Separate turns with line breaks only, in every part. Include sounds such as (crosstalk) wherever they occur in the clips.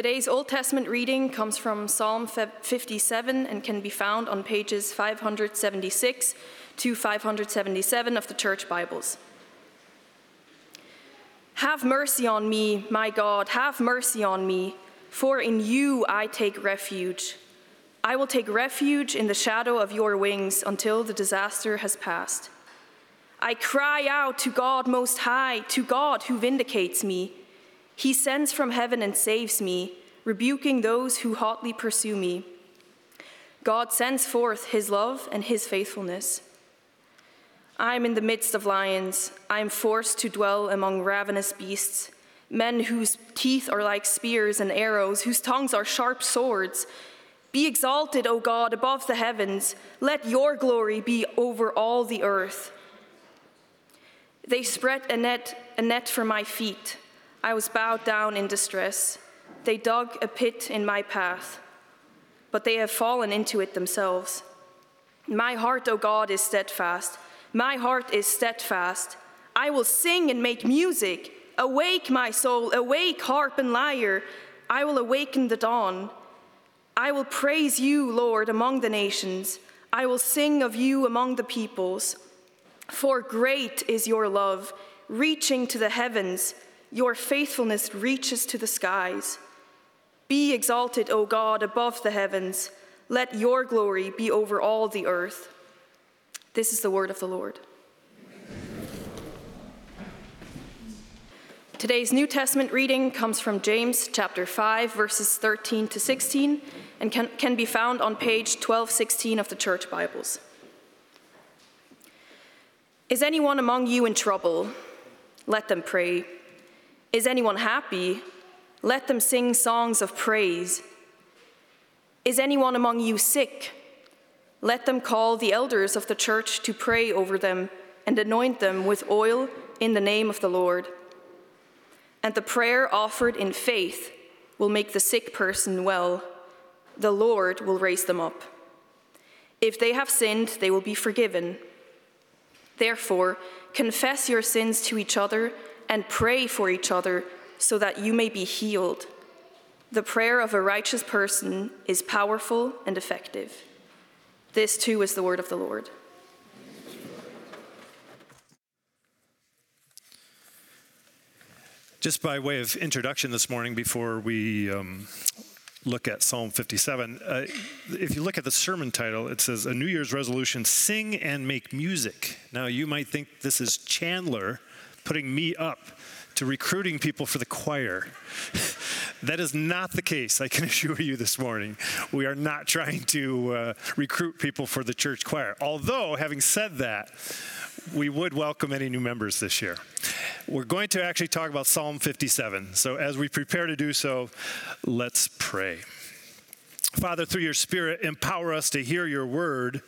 Today's Old Testament reading comes from Psalm 57 and can be found on pages 576 to 577 of the Church Bibles. Have mercy on me, my God, have mercy on me, for in you I take refuge. I will take refuge in the shadow of your wings until the disaster has passed. I cry out to God Most High, to God who vindicates me. He sends from heaven and saves me, rebuking those who hotly pursue me. God sends forth his love and his faithfulness. I am in the midst of lions. I am forced to dwell among ravenous beasts, men whose teeth are like spears and arrows, whose tongues are sharp swords. Be exalted, O God, above the heavens. Let your glory be over all the earth. They spread a net, a net for my feet I was bowed down in distress. They dug a pit in my path, but they have fallen into it themselves. My heart, O God, is steadfast. My heart is steadfast. I will sing and make music. Awake, my soul, awake, harp and lyre. I will awaken the dawn. I will praise you, Lord, among the nations. I will sing of you among the peoples. For great is your love, reaching to the heavens. Your faithfulness reaches to the skies. Be exalted, O God, above the heavens. Let your glory be over all the earth. This is the word of the Lord. Today's New Testament reading comes from James chapter 5, verses 13 to 16, and can, can be found on page 1216 of the Church Bibles. Is anyone among you in trouble? Let them pray. Is anyone happy? Let them sing songs of praise. Is anyone among you sick? Let them call the elders of the church to pray over them and anoint them with oil in the name of the Lord. And the prayer offered in faith will make the sick person well. The Lord will raise them up. If they have sinned, they will be forgiven. Therefore, confess your sins to each other and pray for each other so that you may be healed. The prayer of a righteous person is powerful and effective. This too is the word of the Lord.
Just by way of introduction this morning, before we um, look at Psalm 57, uh, if you look at the sermon title, it says, A New Year's Resolution Sing and Make Music. Now, you might think this is Chandler putting me up to recruiting people for the choir. (laughs) that is not the case, I can (laughs) assure you this morning. We are not trying to uh, recruit people for the church choir. Although, having said that, we would welcome any new members this year. We're going to actually talk about Psalm 57. So, as we prepare to do so, let's pray. Father, through your Spirit, empower us to hear your word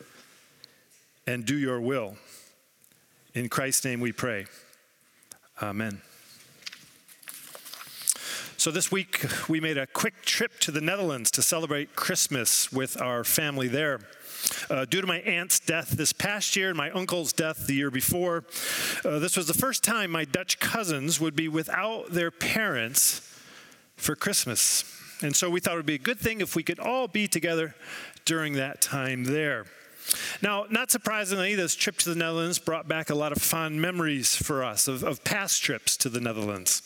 and do your will. In Christ's name we pray. Amen. So, this week we made a quick trip to the Netherlands to celebrate Christmas with our family there. Uh, due to my aunt's death this past year and my uncle's death the year before, uh, this was the first time my Dutch cousins would be without their parents for Christmas. And so we thought it would be a good thing if we could all be together during that time there. Now, not surprisingly, this trip to the Netherlands brought back a lot of fond memories for us of, of, past trips to the Netherlands.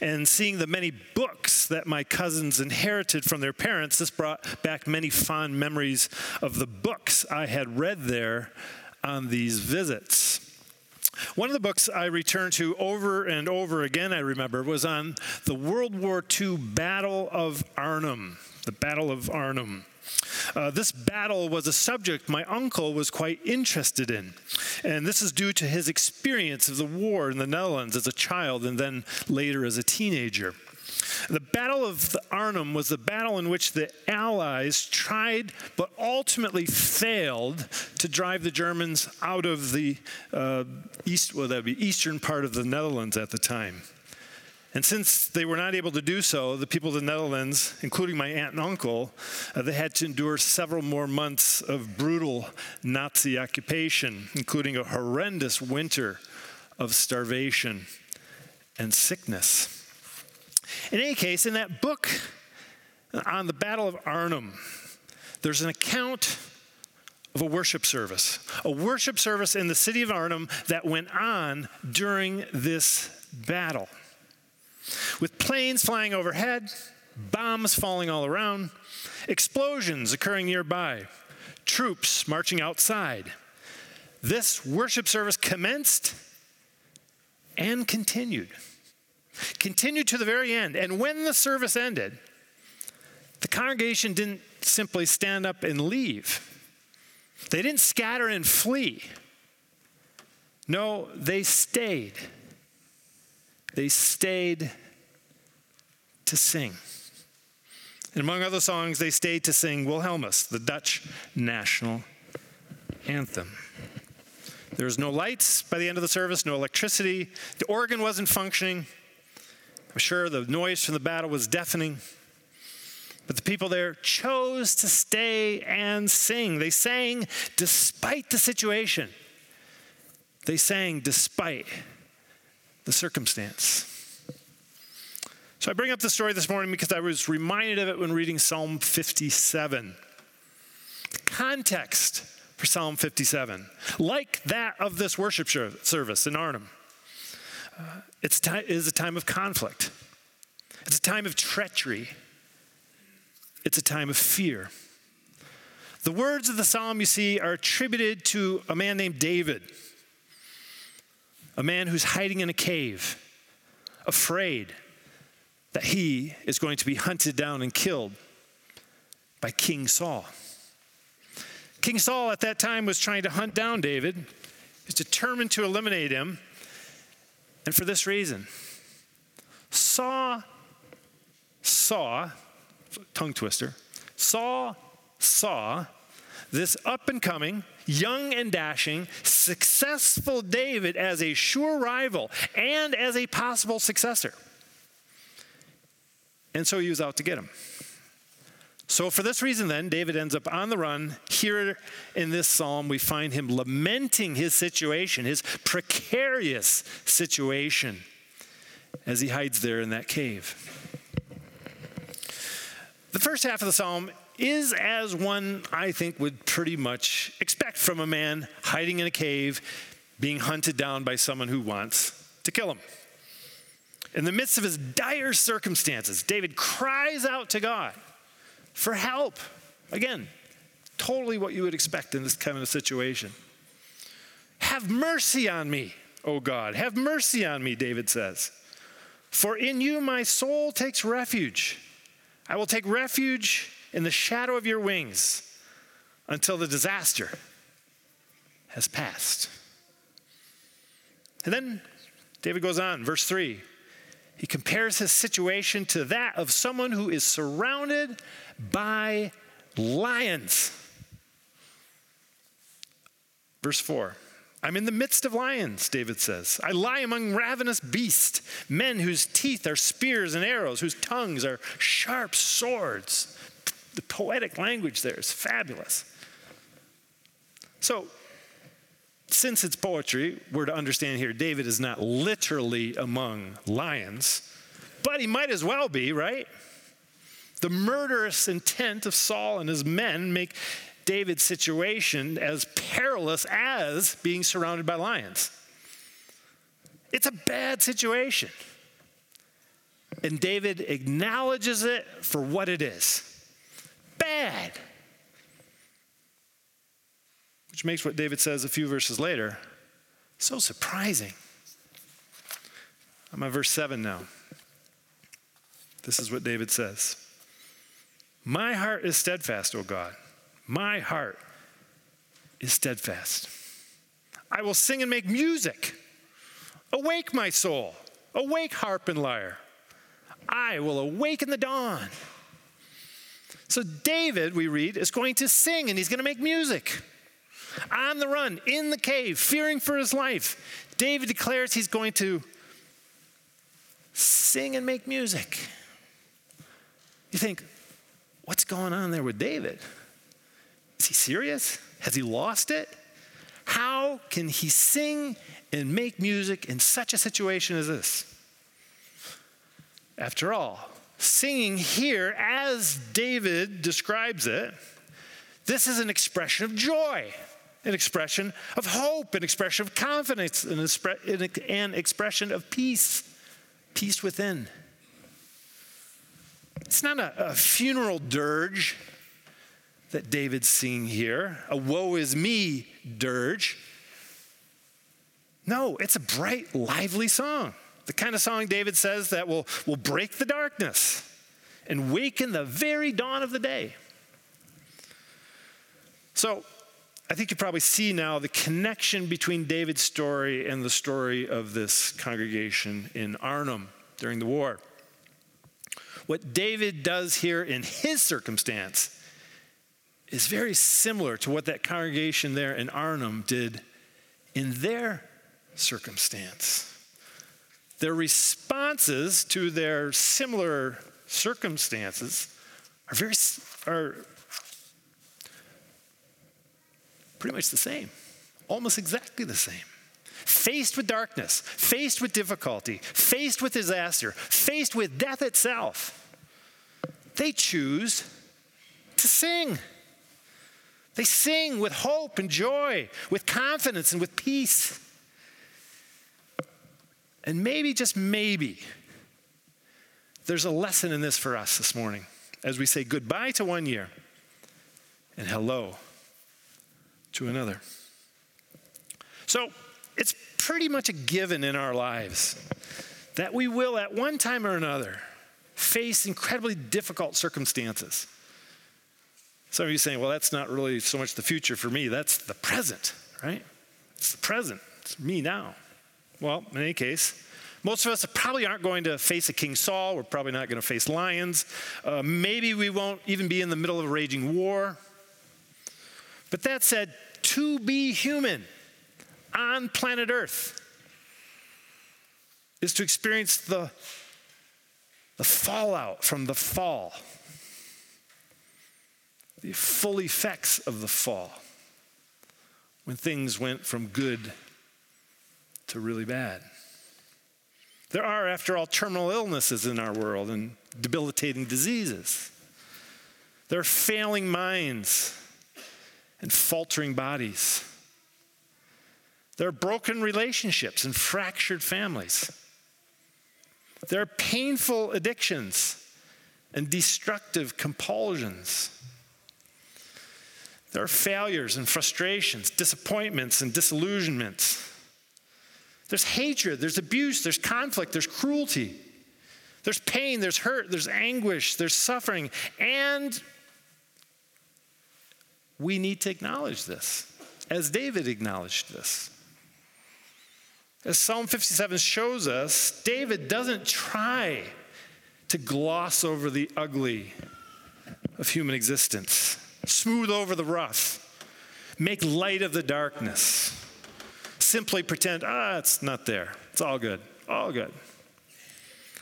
And seeing the many books that my cousins inherited from their parents, this brought back many fond memories of the books I had read there on these visits. One of the books I returned to over and over again, I remember, was on the World War II Battle of Arnhem. The Battle of Arnhem. Uh, this battle was a subject my uncle was quite interested in, and this is due to his experience of the war in the Netherlands as a child and then later as a teenager. The Battle of the Arnhem was the battle in which the Allies tried but ultimately failed to drive the Germans out of the uh, east, well, that would be eastern part of the Netherlands at the time. And since they were not able to do so, the people of the Netherlands, including my aunt and uncle, uh, they had to endure several more months of brutal Nazi occupation, including a horrendous winter of starvation and sickness. In any case, in that book On the Battle of Arnhem, there's an account of a worship service, a worship service in the city of Arnhem that went on during this battle. With planes flying overhead, bombs falling all around, explosions occurring nearby, troops marching outside. This worship service commenced and continued. Continued to the very end. And when the service ended, the congregation didn't simply stand up and leave. They didn't scatter and flee. No, they stayed. They stayed to sing. And among other songs, they stayed to sing Wilhelmus, the Dutch national anthem. There was no lights by the end of the service, no electricity. The organ wasn't functioning. I'm sure the noise from the battle was deafening. But the people there chose to stay and sing. They sang despite the situation, they sang despite the circumstance. So I bring up the story this morning because I was reminded of it when reading Psalm 57. The context for Psalm 57, like that of this worship service in Arnhem, uh, it's t- is a time of conflict. It's a time of treachery it's a time of fear. The words of the psalm, you see, are attributed to a man named David, a man who's hiding in a cave, afraid that he is going to be hunted down and killed by King Saul. King Saul at that time was trying to hunt down David. He was determined to eliminate him. And for this reason, Saul saw tongue twister. Saul saw this up and coming, young and dashing, successful David as a sure rival and as a possible successor. And so he was out to get him. So, for this reason, then, David ends up on the run. Here in this psalm, we find him lamenting his situation, his precarious situation, as he hides there in that cave. The first half of the psalm is as one, I think, would pretty much expect from a man hiding in a cave, being hunted down by someone who wants to kill him. In the midst of his dire circumstances, David cries out to God for help. Again, totally what you would expect in this kind of situation. Have mercy on me, O God. Have mercy on me, David says. For in you my soul takes refuge. I will take refuge in the shadow of your wings until the disaster has passed. And then David goes on, verse 3. He compares his situation to that of someone who is surrounded by lions. Verse 4 I'm in the midst of lions, David says. I lie among ravenous beasts, men whose teeth are spears and arrows, whose tongues are sharp swords. The poetic language there is fabulous. So, since it's poetry, we're to understand here David is not literally among lions, but he might as well be, right? The murderous intent of Saul and his men make David's situation as perilous as being surrounded by lions. It's a bad situation. And David acknowledges it for what it is bad. Which makes what David says a few verses later so surprising. I'm on verse 7 now. This is what David says My heart is steadfast, O God. My heart is steadfast. I will sing and make music. Awake, my soul. Awake, harp and lyre. I will awaken the dawn. So, David, we read, is going to sing and he's going to make music. On the run, in the cave, fearing for his life, David declares he's going to sing and make music. You think, what's going on there with David? Is he serious? Has he lost it? How can he sing and make music in such a situation as this? After all, singing here, as David describes it, this is an expression of joy, an expression of hope, an expression of confidence, an, an expression of peace, peace within. It's not a, a funeral dirge that David's singing here, a woe is me dirge. No, it's a bright, lively song. The kind of song David says that will, will break the darkness and waken the very dawn of the day. So, I think you probably see now the connection between David's story and the story of this congregation in Arnhem during the war. What David does here in his circumstance is very similar to what that congregation there in Arnhem did in their circumstance. Their responses to their similar circumstances are very are pretty much the same, almost exactly the same. Faced with darkness, faced with difficulty, faced with disaster, faced with death itself, they choose to sing. They sing with hope and joy, with confidence and with peace. And maybe, just maybe, there's a lesson in this for us this morning as we say goodbye to one year and hello to another. So it's pretty much a given in our lives that we will, at one time or another, face incredibly difficult circumstances. Some of you saying, well, that's not really so much the future for me, that's the present, right? It's the present, it's me now. Well, in any case, most of us probably aren't going to face a King Saul. We're probably not going to face lions. Uh, maybe we won't even be in the middle of a raging war. But that said, to be human on planet Earth is to experience the, the fallout from the fall, the full effects of the fall, when things went from good to really bad. There are, after all, terminal illnesses in our world and debilitating diseases. There are failing minds and faltering bodies. There are broken relationships and fractured families. There are painful addictions and destructive compulsions. There are failures and frustrations, disappointments and disillusionments. There's hatred, there's abuse, there's conflict, there's cruelty. There's pain, there's hurt, there's anguish, there's suffering, and we need to acknowledge this, as David acknowledged this. As Psalm 57 shows us, David doesn't try to gloss over the ugly of human existence, smooth over the rough, make light of the darkness, simply pretend, ah, it's not there. It's all good, all good.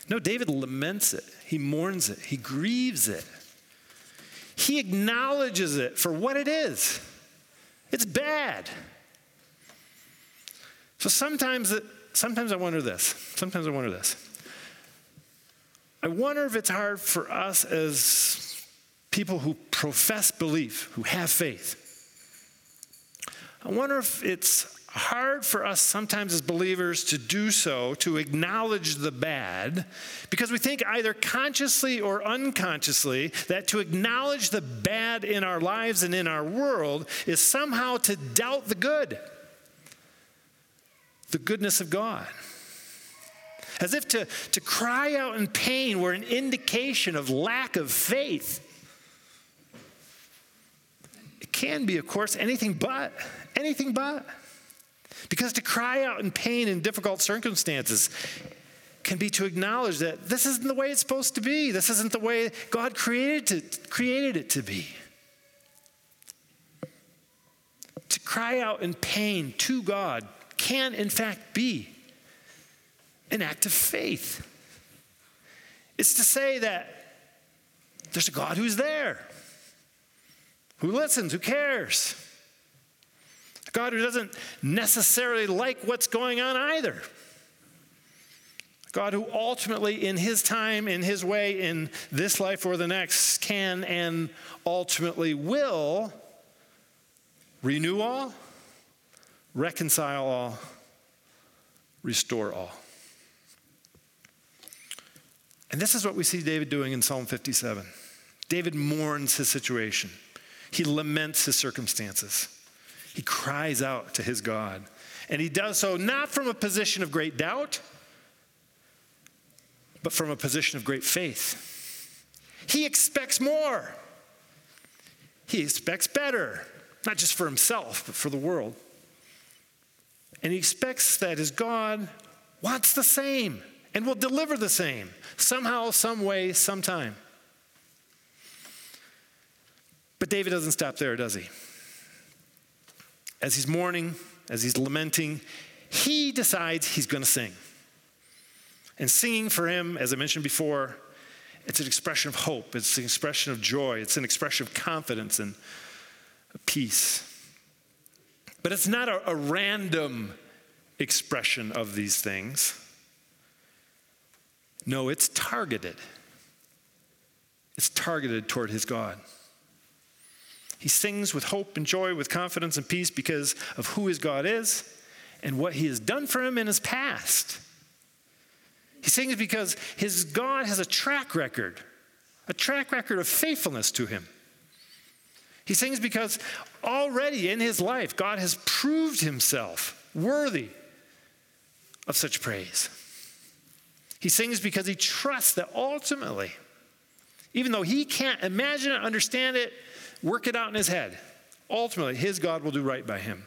No, David laments it, he mourns it, he grieves it. He acknowledges it for what it is. It's bad. So sometimes, it, sometimes I wonder this. Sometimes I wonder this. I wonder if it's hard for us as people who profess belief, who have faith. I wonder if it's hard for us sometimes as believers to do so, to acknowledge the bad, because we think either consciously or unconsciously that to acknowledge the bad in our lives and in our world is somehow to doubt the good, the goodness of God. As if to, to cry out in pain were an indication of lack of faith. It can be, of course, anything but, anything but. Because to cry out in pain in difficult circumstances can be to acknowledge that this isn't the way it's supposed to be. This isn't the way God created, it, created it to be. To cry out in pain to God can, in fact, be an act of faith. It's to say that there's a God who's there, who listens, who cares. God who doesn't necessarily like what's going on either. God who ultimately, in his time, in his way, in this life or the next, can and ultimately will renew all, reconcile all, restore all. And this is what we see David doing in Psalm 57. David mourns his situation, he laments his circumstances, he cries out to his God. And he does so not from a position of great doubt, but from a position of great faith. He expects more. He expects better, not just for himself, but for the world. And he expects that his God wants the same and will deliver the same somehow, some way, sometime. But David doesn't stop there, does he? As he's mourning, as he's lamenting, he decides he's going to sing. And singing for him, as I mentioned before, it's an expression of hope, it's an expression of joy, it's an expression of confidence and peace. But it's not a, a random expression of these things. No, it's targeted. It's targeted toward his God. He sings with hope and joy, with confidence and peace because of who his God is and what he has done for him in his past. He sings because his God has a track record, a track record of faithfulness to him. He sings because already in his life, God has proved himself worthy of such praise. He sings because he trusts that ultimately, even though he can't imagine it, understand it, work it out in his head. Ultimately, his God will do right by him.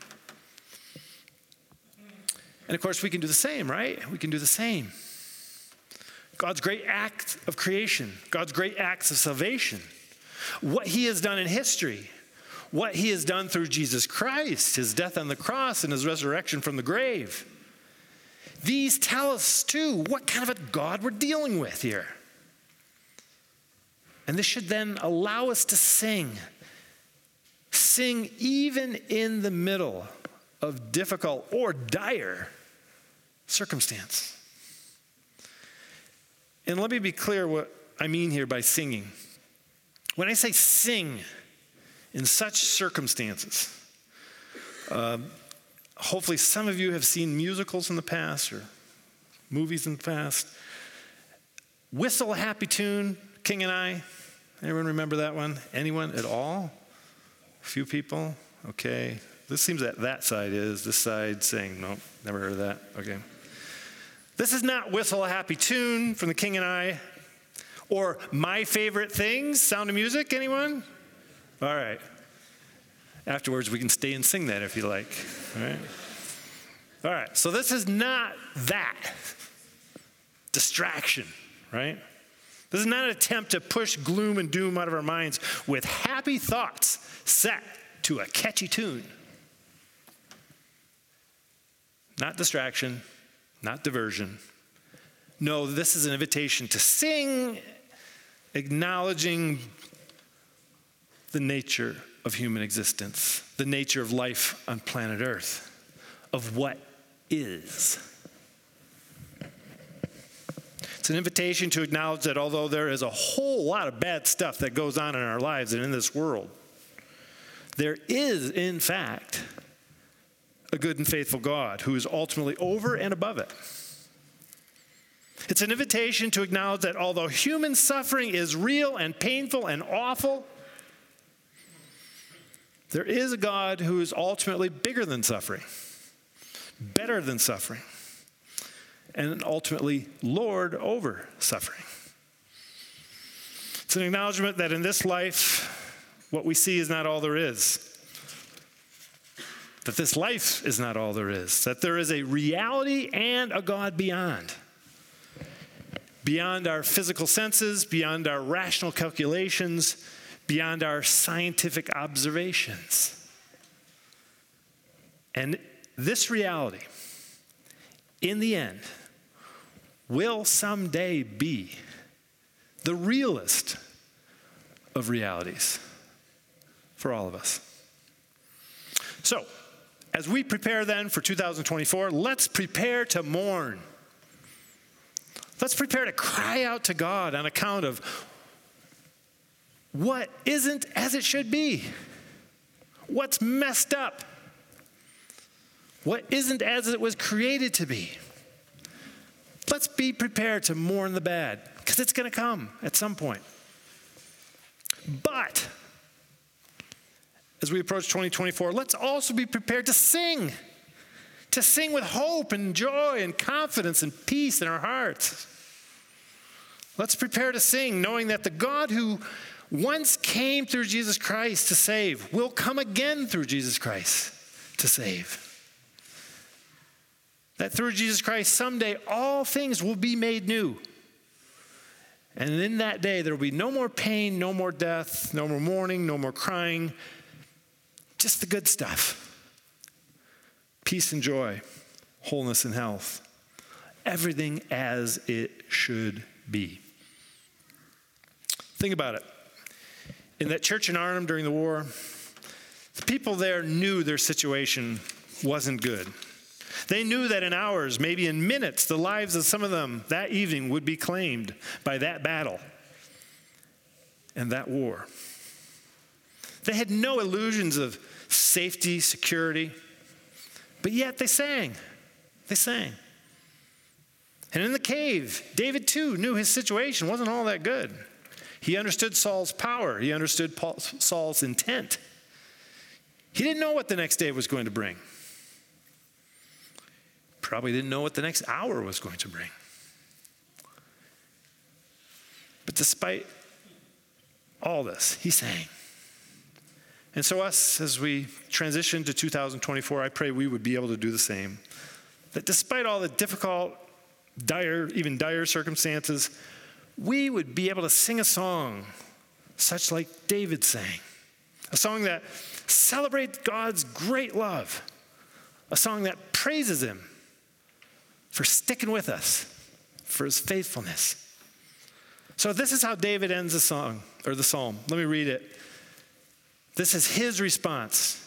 And of course, we can do the same, right? We can do the same. God's great act of creation, God's great acts of salvation, what he has done in history, what he has done through Jesus Christ, his death on the cross and his resurrection from the grave. These tell us, too, what kind of a God we're dealing with here. And this should then allow us to sing. Sing even in the middle of difficult or dire circumstance. And let me be clear what I mean here by singing. When I say sing in such circumstances, uh, hopefully some of you have seen musicals in the past or movies in the past. Whistle a happy tune, King and I. Anyone remember that one? Anyone at all? Few people? Okay. This seems that that side is. This side saying, nope, never heard of that. Okay. This is not Whistle a Happy Tune from The King and I or My Favorite Things, Sound of Music, anyone? All right. Afterwards, we can stay and sing that if you like. All right. All right. So this is not that distraction, right? This is not an attempt to push gloom and doom out of our minds with happy thoughts set to a catchy tune. Not distraction, not diversion. No, this is an invitation to sing, acknowledging the nature of human existence, the nature of life on planet Earth, of what is. It's an invitation to acknowledge that although there is a whole lot of bad stuff that goes on in our lives and in this world, there is, in fact, a good and faithful God who is ultimately over and above it. It's an invitation to acknowledge that although human suffering is real and painful and awful, there is a God who is ultimately bigger than suffering, better than suffering and ultimately Lord over suffering. It's an acknowledgement that in this life, what we see is not all there is. That this life is not all there is. That there is a reality and a God beyond. Beyond our physical senses, beyond our rational calculations, beyond our scientific observations. And this reality, in the end, will someday be the realest of realities for all of us. So, as we prepare then for 2024, let's prepare to mourn. Let's prepare to cry out to God on account of what isn't as it should be, what's messed up, what isn't as it was created to be. Let's be prepared to mourn the bad because it's going to come at some point. But as we approach 2024, let's also be prepared to sing, to sing with hope and joy and confidence and peace in our hearts. Let's prepare to sing, knowing that the God who once came through Jesus Christ to save will come again through Jesus Christ to save. That through Jesus Christ, someday all things will be made new. And in that day, there will be no more pain, no more death, no more mourning, no more crying, just the good stuff peace and joy, wholeness and health, everything as it should be. Think about it. In that church in Arnhem during the war, the people there knew their situation wasn't good. They knew that in hours, maybe in minutes, the lives of some of them that evening would be claimed by that battle and that war. They had no illusions of safety, security, but yet they sang. They sang. And in the cave, David too knew his situation wasn't all that good. He understood Saul's power, he understood Paul, Saul's intent. He didn't know what the next day was going to bring probably didn't know what the next hour was going to bring. But despite all this, he sang. And so, us, as we transition to 2024, I pray we would be able to do the same. That despite all the difficult, dire, even dire circumstances, we would be able to sing a song such like David sang. A song that celebrates God's great love. A song that praises Him for sticking with us, for his faithfulness. So, this is how David ends the song or the psalm. Let me read it. This is his response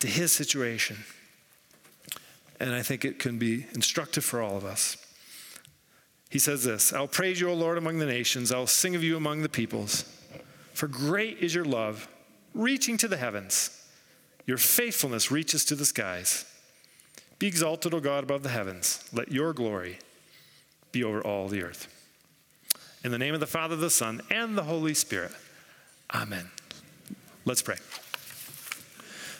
to his situation. And I think it can be instructive for all of us. He says this I'll praise you, O Lord, among the nations. I'll sing of you among the peoples. For great is your love, reaching to the heavens. Your faithfulness reaches to the skies. Be exalted, O God, above the heavens. Let your glory be over all the earth. In the name of the Father, the Son, and the Holy Spirit. Amen. Let's pray.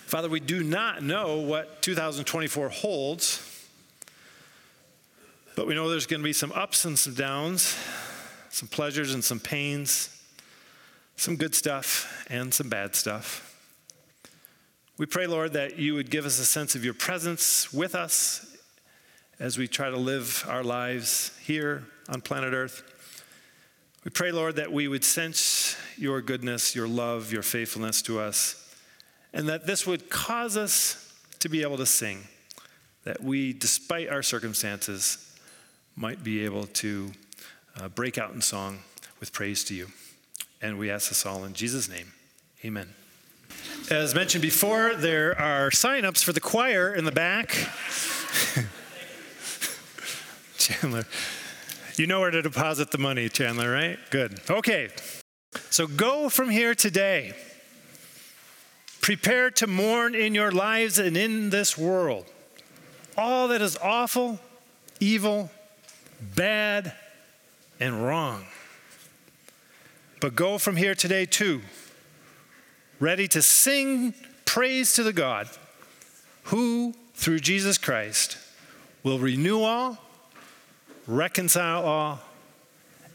Father, we do not know what 2024 holds, but we know there's going to be some ups and some downs, some pleasures and some pains, some good stuff and some bad stuff. We pray, Lord, that you would give us a sense of your presence with us as we try to live our lives here on planet Earth. We pray, Lord, that we would sense your goodness, your love, your faithfulness to us, and that this would cause us to be able to sing, that we, despite our circumstances, might be able to uh, break out in song with praise to you. And we ask this all in Jesus' name. Amen. As mentioned before, there are sign-ups for the choir in the back. (laughs) Chandler, you know where to deposit the money, Chandler, right? Good. Okay. So go from here today. Prepare to mourn in your lives and in this world. All that is awful, evil, bad, and wrong. But go from here today too ready to sing praise to the God who, through Jesus Christ, will renew all, reconcile all,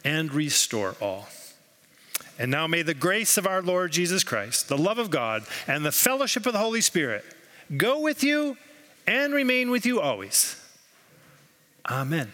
and restore all. And now may the grace of our Lord Jesus Christ, the love of God, and the fellowship of the Holy Spirit go with you and remain with you always. Amen.